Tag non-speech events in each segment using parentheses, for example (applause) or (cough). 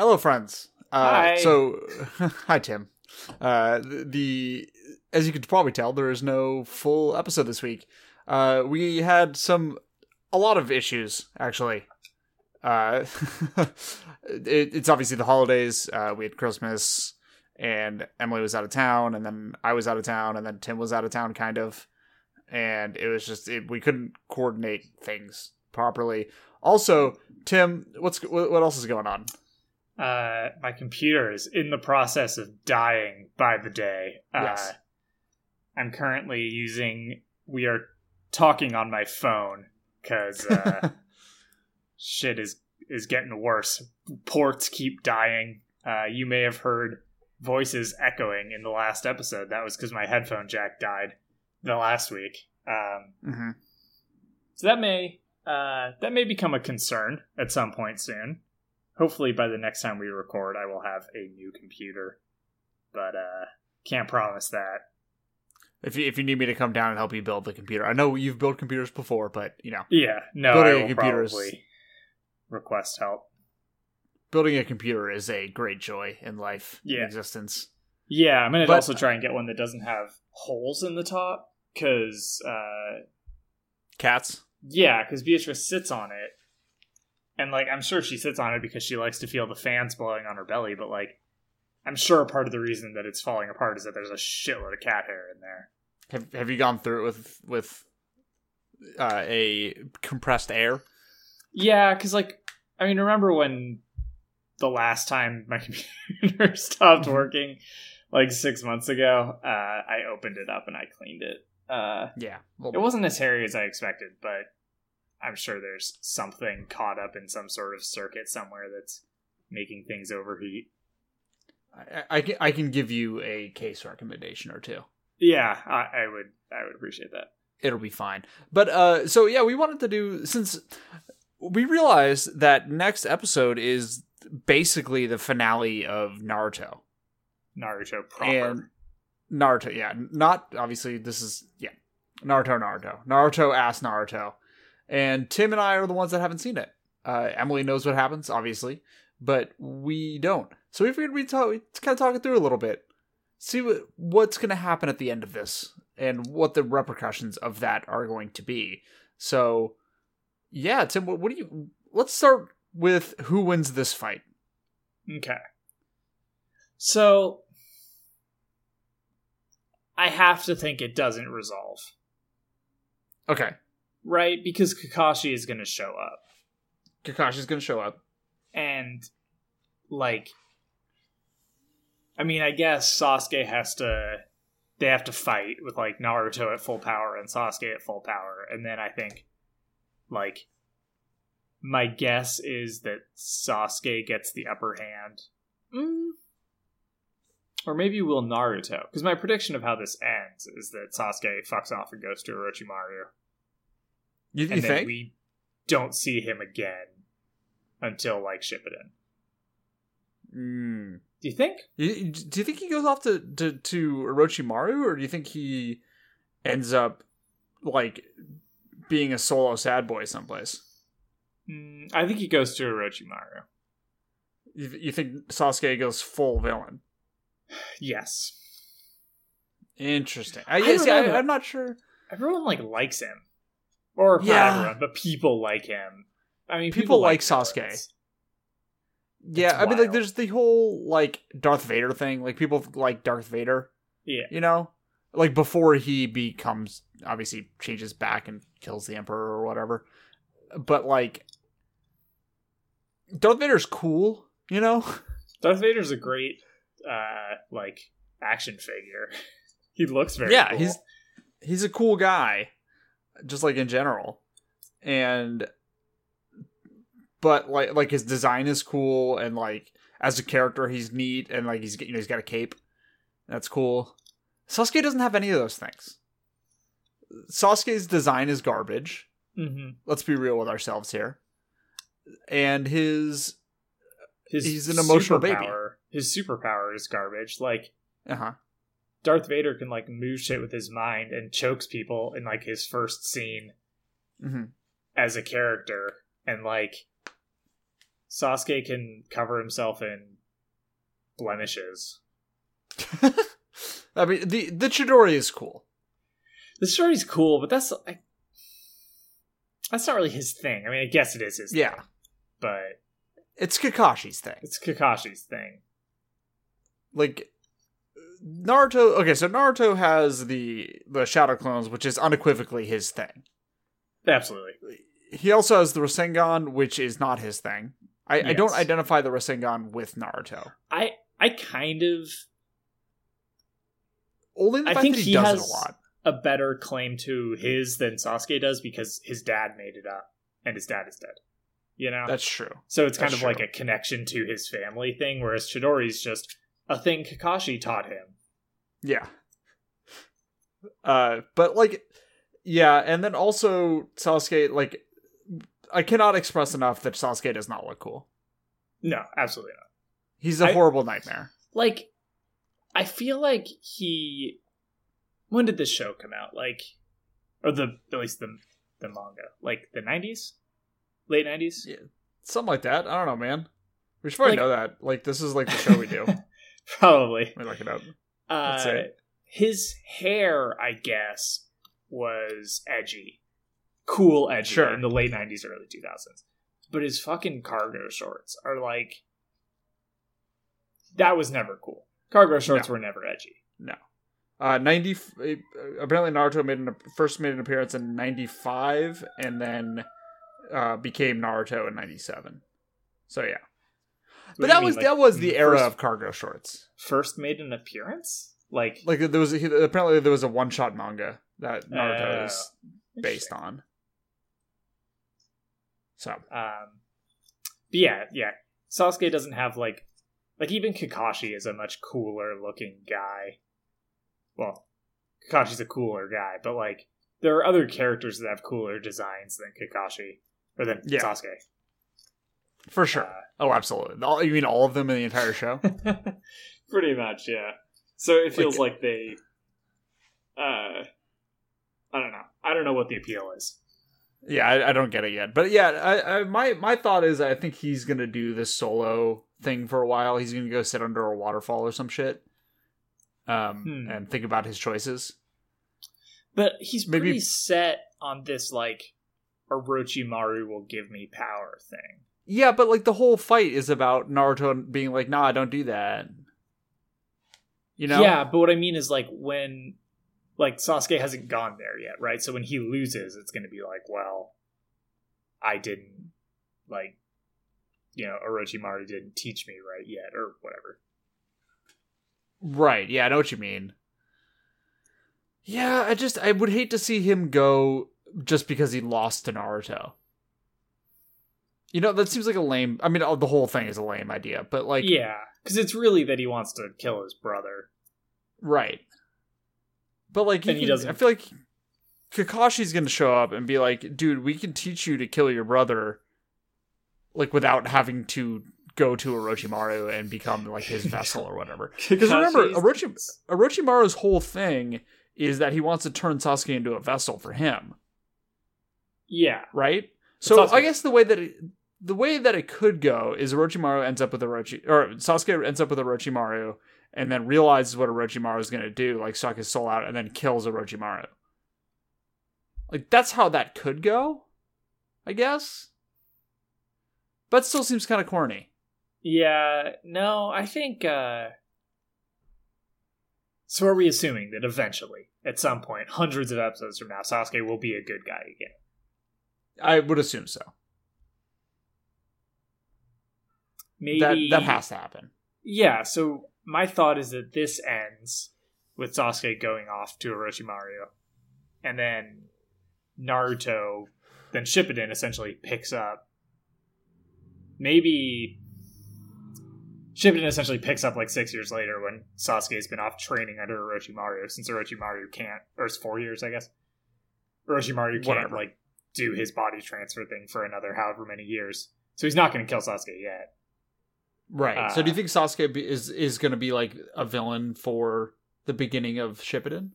Hello, friends. Uh, Hi. So, (laughs) hi, Tim. Uh, the, as you could probably tell, there is no full episode this week. Uh, we had some a lot of issues actually. Uh, (laughs) it, it's obviously the holidays. Uh, we had Christmas, and Emily was out of town, and then I was out of town, and then Tim was out of town, kind of. And it was just it, we couldn't coordinate things properly. Also, Tim, what's what what else is going on? Uh, my computer is in the process of dying by the day. Uh, I'm currently using. We are talking on my phone because uh, (laughs) shit is is getting worse. Ports keep dying. Uh, you may have heard voices echoing in the last episode. That was because my headphone jack died the last week. Um, hmm so that may uh, that may become a concern at some point soon. Hopefully, by the next time we record, I will have a new computer, but uh, can't promise that. If you if you need me to come down and help you build the computer, I know you've built computers before, but you know, Yeah, no, Building I a will computer is- request help. building a computer is a great joy in life, in Yeah. existence. Yeah, I'm gonna But- also try and get one that doesn't have holes in the top, because uh, Cats. yeah, because Beatrice sits on it, and like I'm sure she sits on it because she likes to feel the fans blowing on her belly, but like. I'm sure part of the reason that it's falling apart is that there's a shitload of cat hair in there. Have Have you gone through it with with uh, a compressed air? Yeah, because like I mean, remember when the last time my (laughs) computer stopped working, like six months ago? Uh, I opened it up and I cleaned it. Uh, Yeah. Well, it wasn't as hairy as I expected, but I'm sure there's something caught up in some sort of circuit somewhere that's making things overheat. I, I can I can give you a case recommendation or two. Yeah, I, I would. I would appreciate that. It'll be fine. But uh, so yeah, we wanted to do since we realized that next episode is basically the finale of Naruto. Naruto proper. and Naruto, yeah, not obviously this is yeah, Naruto, Naruto, Naruto asked Naruto, and Tim and I are the ones that haven't seen it. Uh, Emily knows what happens, obviously, but we don't. So we figured we'd talk, we'd kind of talk it through a little bit, see what what's going to happen at the end of this, and what the repercussions of that are going to be. So, yeah, Tim, what, what do you? Let's start with who wins this fight. Okay. So I have to think it doesn't resolve, Okay, right? Because Kakashi is going to show up. Kakashi's going to show up. And like I mean, I guess Sasuke has to they have to fight with like Naruto at full power and Sasuke at full power. And then I think like my guess is that Sasuke gets the upper hand. Mm. Or maybe will Naruto. Because my prediction of how this ends is that Sasuke fucks off and goes to Orochimaru. You, you And then think? we don't see him again until like Shippuden. Mm. Do you think? You- Do you think he goes off to, to, to Orochimaru, or do you think he ends up like being a solo sad boy someplace? Mm, I think he goes to Orochimaru. You, you think Sasuke goes full villain? Yes. Interesting. I, I yeah, see, I. I'm not sure. Everyone like likes him, or Yeah. everyone, but people like him. I mean, People like villains. Sasuke. Yeah, It's I mean, like, there's the whole like Darth Vader thing. Like, people like Darth Vader. Yeah. You know, like before he becomes obviously changes back and kills the Emperor or whatever. But like, Darth Vader's cool. You know. (laughs) Darth Vader's a great, uh, like action figure. (laughs) he looks very. Yeah, cool. he's- he's a cool guy just like in general. And but like like his design is cool and like as a character he's neat and like he's you know he's got a cape. That's cool. Sasuke doesn't have any of those things. Sasuke's design is garbage. Mhm. let's be real with ourselves here. And his His He's an emotional baby. His superpower is garbage. Like uh-huh Darth Vader can like move shit with his mind and chokes people in like his first scene hmm as a character and like Sasuke can cover himself in blemishes. (laughs) I mean, the the Chidori is cool. The story's cool, but that's I, that's not really his thing. I mean, I guess it is his Yeah. thing, but It's Kakashi's thing. it's Kakashi's thing. Like Naruto. Okay, so Naruto has the the Shadow Clones, which is unequivocally his thing. Absolutely. He also has the Rasengan, which is not his thing. I, I don't identify the Rasengan with Naruto. I I kind of Only the I think that he, he has a lot. a better claim to his than Sasuke does because his dad made it up and his dad is dead. You know? That's true. so it's kind that's of like a connection to his family thing, whereas Chidori's just a thing Kakashi taught him. Yeah. Uh, but like, yeah, and then also Sasuke. Like, I cannot express enough that Sasuke does not look cool. No, absolutely not. He's a I- horrible nightmare. Like, I feel like he. When did this show come out? Like, or the at least the the manga, like the nineties, late nineties. Yeah. Something like that. I don't know, man. We should probably Like- know that. Like, this is like the show we do. (laughs) (laughs) Probably. look it up. Uh, Let's his hair, I guess, was edgy, cool edgy Sure. in the late '90s, early 2000s. But his fucking cargo shorts are like that was never cool. Cargo shorts No. were never edgy. No. Uh, ninety. uh, Apparently, Naruto made an first made an appearance in ninety five, and then uh, became Naruto in ninety seven. So yeah, but that mean, was like, that was the era first- of cargo shorts. first made an appearance. Like, Like there was he, apparently there was a one shot manga that Naruto Oh, is based on. So Um, but yeah, yeah. Sasuke doesn't have like, like even Kakashi is a much cooler looking guy. Well, Kakashi's a cooler guy, but like there are other characters that have cooler designs than Kakashi or than Yeah. Sasuke. For sure. Uh, oh, absolutely. All, you mean all of them in the entire show? (laughs) Pretty much, yeah. So it feels Like- like, they, uh, I don't know. I don't know what the appeal is. yeah, I, I don't get it yet. But yeah, I, I, my my thought is I think he's gonna do this solo thing for a while. He's gonna go sit under a waterfall or some shit, um, Hmm. and think about his choices. But he's Maybe- pretty set on this like Orochimaru will give me power thing. Yeah, but like the whole fight is about Naruto being like, "Nah, don't do that." You know? Yeah, but what I mean is like when like Sasuke hasn't gone there yet, right? So when he loses, it's going to be like, well, I didn't like you know, Orochimaru didn't teach me right yet or whatever. Right. Yeah, I know what you mean. Yeah, I just I would hate to see him go just because he lost to Naruto. You know, that seems like a lame. I mean, oh, the whole thing is a lame idea, but like, yeah, cuz it's really that he wants to kill his brother. right. But like, And he can- doesn't- I feel like Kakashi's gonna show up and be like, "Dude, we can teach you to kill your brother, like without having to go to Orochimaru and become like his vessel or whatever." (laughs) Because remember, Orochi, Orochimaru's whole thing is that he wants to turn Sasuke into a vessel for him, Yeah. right? So Sasuke- I guess the way that it, the way that it could go is Orochimaru ends up with Orochi, or Sasuke ends up with Orochimaru, and then realizes what Orochimaru is going to do, like suck his soul out, and then kills Orochimaru. Like that's how that could go, I guess. But still seems kind of corny. Yeah, no, I think uh So are we assuming that eventually, at some point, hundreds of episodes from now, Sasuke will be a good guy again? I would assume so. Maybe That that has to happen. Yeah, so my thought is that this ends with Sasuke going off to Orochimaru, and then Naruto, then Shippuden essentially picks up. Maybe Shippuden essentially picks up like six years later when Sasuke's been off training under Orochimaru, since Orochimaru can't, or it's four years, I guess. Orochimaru can't Whatever. like do his body transfer thing for another however many years, so he's not going to kill Sasuke yet. Right. so Uh, do you think Sasuke be, is is going to be like a villain for the beginning of Shippuden?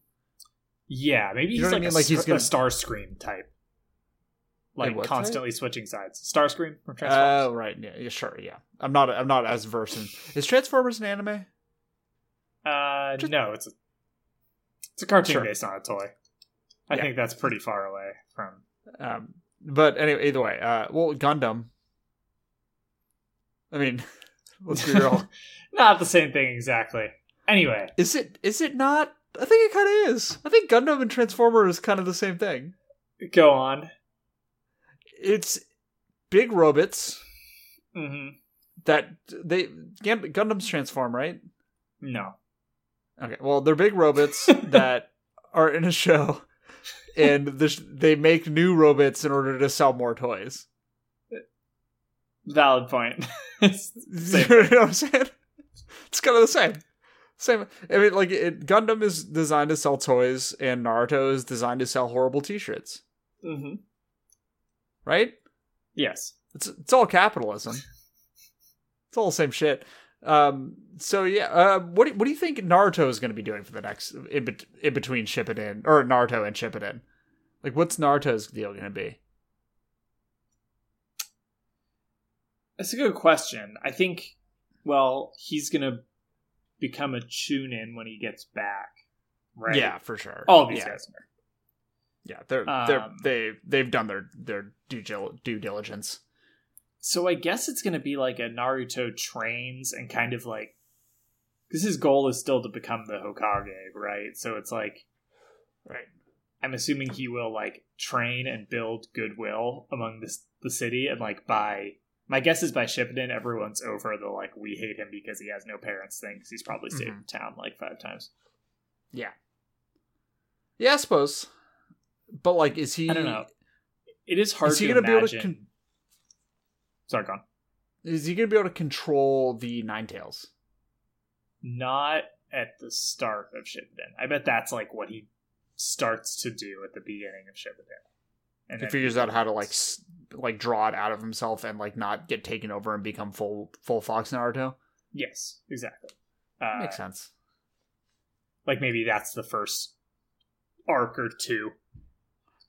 Yeah, maybe You he's what I like, mean? a, Like, he's gonna- a Starscream type. like what constantly switching sides. Starscream from Transformers. Oh right, yeah, yeah, sure, yeah. I'm not I'm not as versed in is Transformers an anime? Uh, Just- no, it's a it's a cartoon Sure. based on a toy. I Yeah. think that's pretty far away from. Um, but anyway, either way, uh, well, Gundam. I mean, (laughs) let's be real. Not the same thing exactly. Anyway, is it? Is it not? I think it kind of is. I think Gundam and Transformer is kind of the same thing. go on. It's big robots hmm that they Gundams transform, right? No. Okay, well, they're big robots (laughs) that are in a show, and the they make new robots in order to sell more toys. Valid point. (laughs) Same you know what I'm saying? It's kind of the same. Same. I mean, like it, Gundam is designed to sell toys, and Naruto is designed to sell horrible T-shirts. Mm-hmm. Right? Yes. It's it's all capitalism. It's all the same shit. Um. So yeah. Uh. What do, what do you think Naruto is going to be doing for the next in, bet- in between Shippuden or Naruto and Shippuden? Like, what's Naruto's deal going to be? That's a good question. I think, well, he's gonna become a Chunin when he gets back, right? Yeah, for sure. all of these yeah. guys are. Yeah, they're they're Um, they they've done their their due due diligence. So I guess it's gonna be like a Naruto trains and kind of like, because his goal is still to become the Hokage, right? So it's like, Right. I'm assuming he will like train and build goodwill among this the city, and like by my guess is by Shippuden, everyone's over the like we hate him because he has no parents thing because he's probably stayed Mhm. in town like five times. Yeah. Yeah, I suppose. But like, is he? I don't know. It is hard Is he to gonna be able to? Con- Sorry, go on. is he gonna be able to control the Nine Tails? Not at the start of Shippuden. I bet that's like what he starts to do at the beginning of Shippuden. And He figures out how to like s- like draw it out of himself and like not get taken over and become full full Fox Naruto. Yes, exactly. Uh, Makes sense. like maybe that's the first arc or two.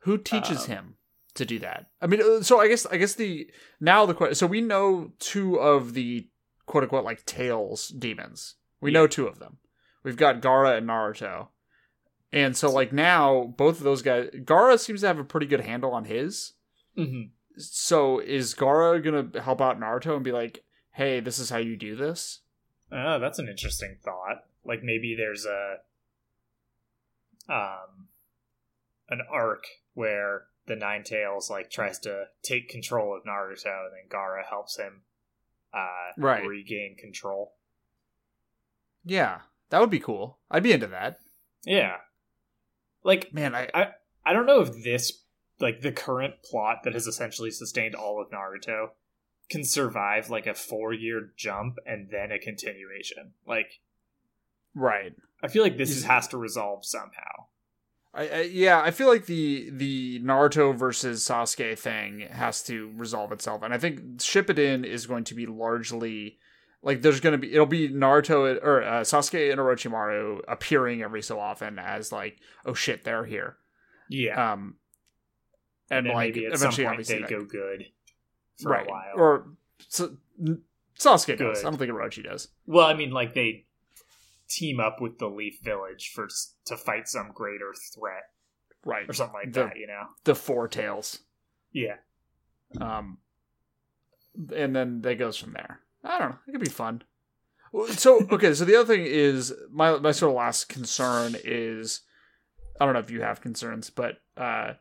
Who teaches um, him to do that? I mean, uh, so I guess I guess the now the question. So we know two of the quote unquote like tails demons. We Yeah. know two of them. We've got Gaara and Naruto. And so like now both of those guys Gaara seems to have a pretty good handle on his. Mm-hmm. So is Gaara going to help out Naruto and be like, "Hey, this is how you do this?" Oh, that's an interesting thought. Like maybe there's a um an arc where the Nine Tails like tries to take control of Naruto and then Gaara helps him uh Right. regain control. Yeah. That would be cool. I'd be into that. Yeah. Like Man, I, I don't know if this like the current plot that has essentially sustained all of Naruto can survive like a 4-year jump and then a continuation. Like right. I feel like this Is- is, has to resolve somehow. I, I yeah, I feel like the the Naruto versus Sasuke thing has to resolve itself, and I think Shippuden is going to be largely like there's going to be it'll be Naruto or uh, Sasuke and Orochimaru appearing every so often as like oh shit they're here, Yeah. um, and, and, like maybe at some eventually point they that- go good for right a while. or so, Sasuke does. I don't think Orochi does. well, I mean, like they team up with the Leaf Village for to fight some greater threat Right, or something like The- that. You know? the four tails. Yeah. um and then that goes from there i don't know it could be fun so (laughs) okay so the other thing is my my sort of last concern is i don't know if you have concerns but uh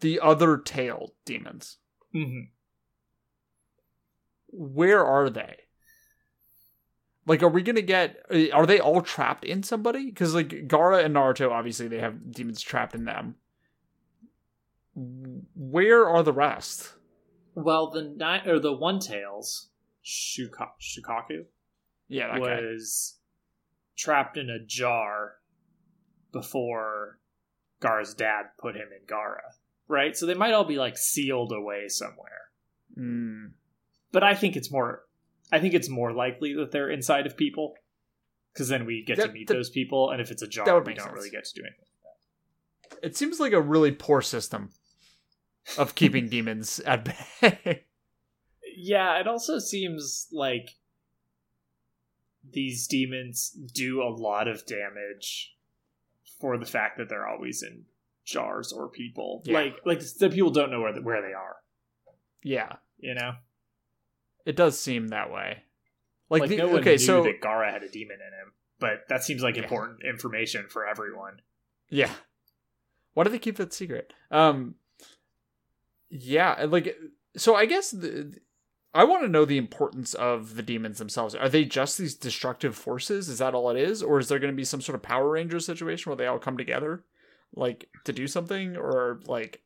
the other tail demons. Hmm where are they? Like are we gonna get are they all trapped in somebody? Because like gaara and naruto obviously they have demons trapped in them. Where are the rest? Well, the nine or the One Tails, Shuka- Shukaku, yeah that guy. was trapped in a jar before Gar's dad put him in Gaara. Right? So they might all be like sealed away somewhere. Mm. But I think it's more I think it's more likely that they're inside of people. Because then we get to meet that- those people, and if it's a that jar, we don't sense. really get to do anything. It seems like a really poor system of keeping (laughs) demons at bay. Yeah, it also seems like these demons do a lot of damage for the fact that they're always in jars or people. Yeah. Like like the people don't know where the, where they are, yeah, you know? it does seem that way. Like, Like, the, no one okay, knew so that Gaara had a demon in him, but that seems like Yeah. important information for everyone. Yeah. Why do they keep that secret? Um Yeah, like so I guess the, I want to know the importance of the demons themselves. Are they just these destructive forces? Is that all it is or is there going to be some sort of Power Ranger situation where they all come together like to do something or like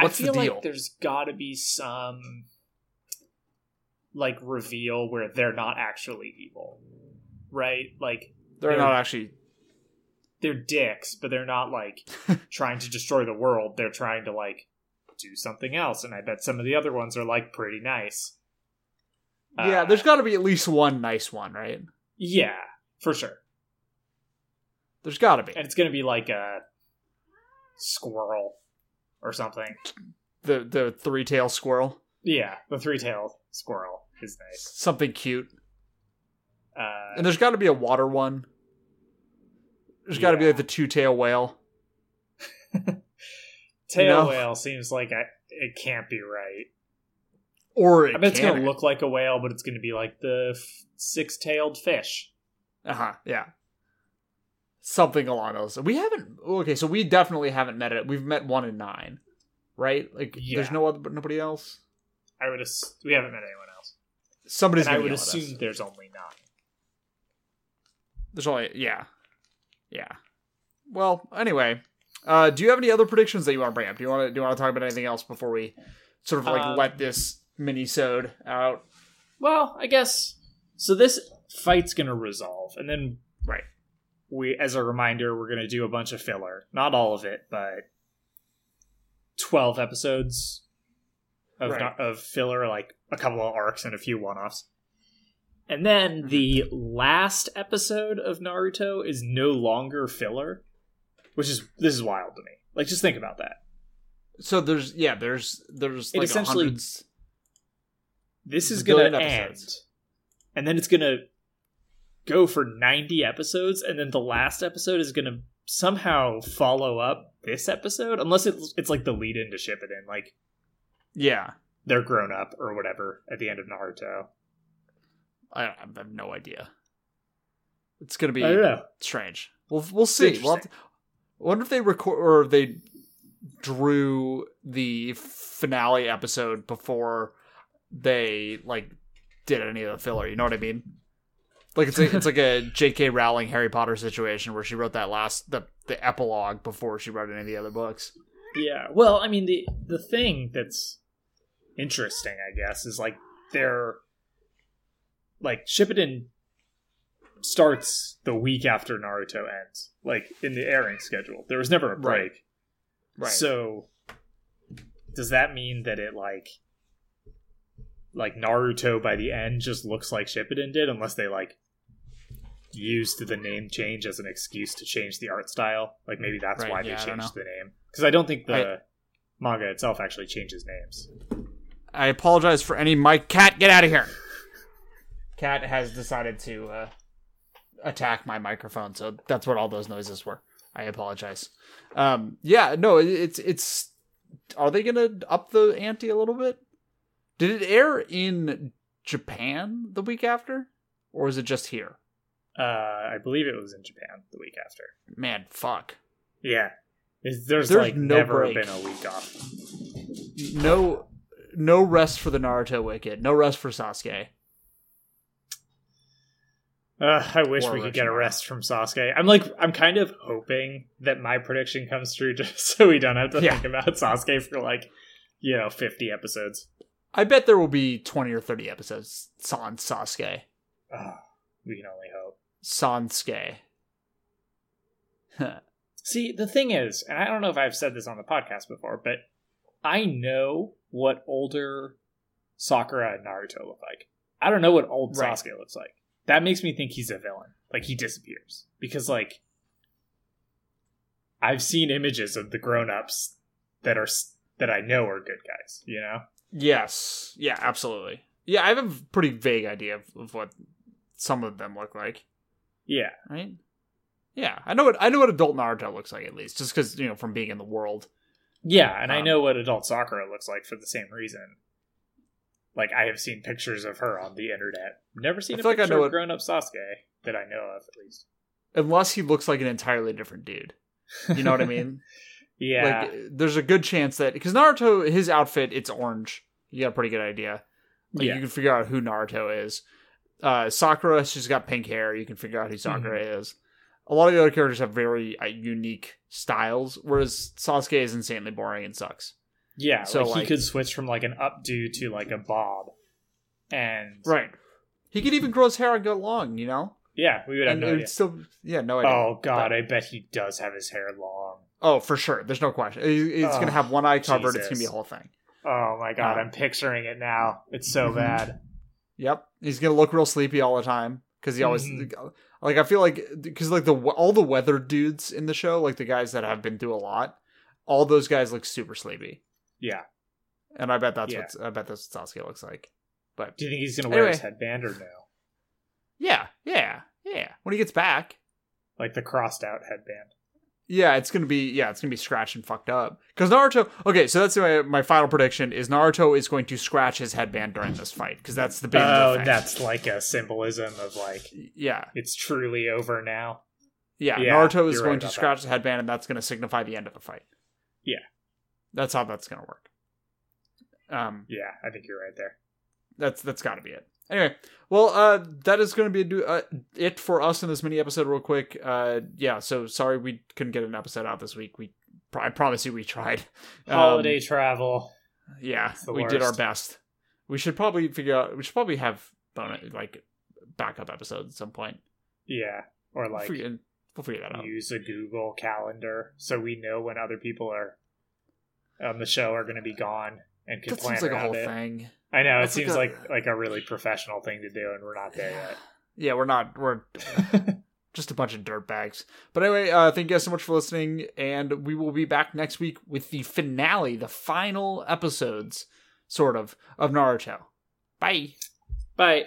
What's I the feel deal? like there's got to be some like reveal where they're not actually evil, right? Like they're They're- not actually they're dicks, but they're not like (laughs) trying to destroy the world. They're trying to like do something else, and I bet some of the other ones are like pretty nice. Yeah, Uh, there's got to be at least one nice one, right? yeah, for sure, There's got to be. and it's gonna be like a squirrel or something. The the three-tail squirrel. Yeah, the three-tailed squirrel is nice. Something cute. Uh, And there's got to be a water one. There's got to be like the two-tail whale. (laughs) tail you know? whale seems like I, it can't be right. Or it I bet it's gonna look like a whale, but it's gonna be like the f- six-tailed fish. Uh huh. Yeah. Something along those. We haven't. Okay, so we definitely haven't met it. We've met one in nine, right? Like, Yeah. there's no other, nobody else. I would. Ass- we haven't met anyone else, Somebody's I would assume there's only nine. There's only yeah, yeah. Well, anyway, uh, do you have any other predictions that you want to bring up? Do you want to do you want to talk about anything else before we sort of like Um, let this mini sode out? Well, I guess so. This fight's gonna resolve, and then. We, as a reminder, we're gonna do a bunch of filler. Not all of it, but twelve episodes of Right. of filler, like a couple of arcs and a few one-offs. And then mm-hmm. the last episode of Naruto is no longer filler, which is this is wild to me. Like, just think about that. So there's yeah there's there's It like essentially- hundreds. This is gonna billion end, episodes. and then it's gonna go for ninety episodes, and then the last episode is gonna somehow follow up this episode, unless it's it's like the lead in to Shippuden, like Yeah, they're grown up or whatever at the end of Naruto. I, I have no idea. It's gonna be I don't know. strange. We'll we'll see. We'll to, I wonder if they record or they drew the finale episode before they like did any of the filler. You know what I mean? Like it's a, it's like a J.K. Rowling Harry Potter situation where she wrote that last the the epilogue before she wrote any of the other books. Yeah. Well, I mean the the thing that's interesting, I guess, is like they're like Shippuden starts the week after Naruto ends, like in the airing schedule. There was never a break. Right. So does that mean that it like like Naruto by the end just looks like Shippuden did unless they like used the name change as an excuse to change the art style? Like maybe that's Right, why yeah, they changed the name. Cuz I don't think the I- manga itself actually changes names. I apologize for any Mike cat. Get out of here. Cat has decided to uh, attack my microphone, so that's what all those noises were. I apologize. Um, yeah, no, it, it's it's. Are they gonna up the ante a little bit? Did it air in Japan the week after, or is it just here? Uh I believe it was in Japan the week after. Man, fuck. Yeah. There's, There's like no never break. been a week off. No, no rest for the Naruto Wicked. No rest for Sasuke. Uh, I wish Or we could get a rest from Sasuke. I'm like, I'm kind of hoping that my prediction comes true, (laughs) just so we don't have to Yeah. think about Sasuke for like, you know, 50 episodes. I bet there will be twenty or thirty episodes on Sasuke. Oh, we can only hope. Sansuke. (laughs) See, the thing is, and I don't know if I've said this on the podcast before, but I know what older Sakura and Naruto look like. I don't know what old Right. Sasuke looks like. That makes me think he's a villain. Like he disappears because, like, I've seen images of the grown-ups that are that I know are good guys. You know? Yes. Yeah, absolutely. Yeah, I have a pretty vague idea of, of what some of them look like. Yeah. Right. Yeah, I know what I know what adult Naruto looks like at least, just because you know from being in the world. Yeah, and I Um, know what adult Sakura looks like for the same reason. Like I have seen pictures of her on the internet. Never seen I a like I picture know of what- grown up Sasuke that I know of at least. Unless he looks like an entirely different dude. You know what I mean? (laughs) Yeah. Like, there's a good chance that because Naruto, his outfit, it's orange. You got a pretty good idea. Like, Yeah. You can figure out who Naruto is. Uh, Sakura, she's got pink hair. You can figure out who Sakura Mm-hmm. is. A lot of the other characters have very uh, unique styles, whereas Sasuke is insanely boring and sucks. yeah, so, like, like- he could switch from like an updo to like a bob. And Right. He could even grow his hair and go long, you know? yeah, we would have And no idea. still, yeah, no idea. Oh god, But- I bet he does have his hair long. oh, for sure. There's no question. He's Oh, gonna have one eye covered. It's gonna be a whole thing. Oh my god, Um, I'm picturing it now. It's so (laughs) bad. Yep, he's gonna look real sleepy all the time because he always Mhm. like. I feel like because like the all the weather dudes in the show, like the guys that have been through a lot, all those guys look super sleepy, Yeah. and I bet that's Yeah. what I bet that's what Sasuke looks like. But Do you think he's gonna wear his headband or no? yeah, yeah, yeah. When he gets back, Like the crossed out headband. Yeah, it's gonna be yeah, it's gonna be scratched and fucked up. Because Naruto, okay, so that's my my final prediction is Naruto is going to scratch his headband during this fight because that's the big Oh, that's like a symbolism of like yeah, it's truly over now. Yeah, Yeah, Naruto is you're going right to scratch the headband, and that's going to signify the end of the fight. Yeah. that's how that's going to work. Um, Yeah, I think you're right there. that's that's got to be it. Anyway, well, uh, that is going to be do- uh, it for us in this mini episode. Real quick, uh, yeah. So sorry we couldn't get an episode out this week. We, I promise you, we tried. (laughs) Um, Holiday travel. yeah, we did our best. We should probably figure out. We should probably have bonus like backup episodes at some point. Yeah. Or We'll like figure, we'll figure that out. use a Google calendar so we know when other people are on the show are gonna be gone and can That plan seems like a whole it. thing. I know, it That's like seems a- like like a really professional thing to do and we're not there yet. (sighs) Yeah, we're not. We're (laughs) just a bunch of dirtbags. But anyway, uh, thank you guys so much for listening, and we will be back next week with the finale, the final episodes, sort of, of Naruto. Bye. Bye.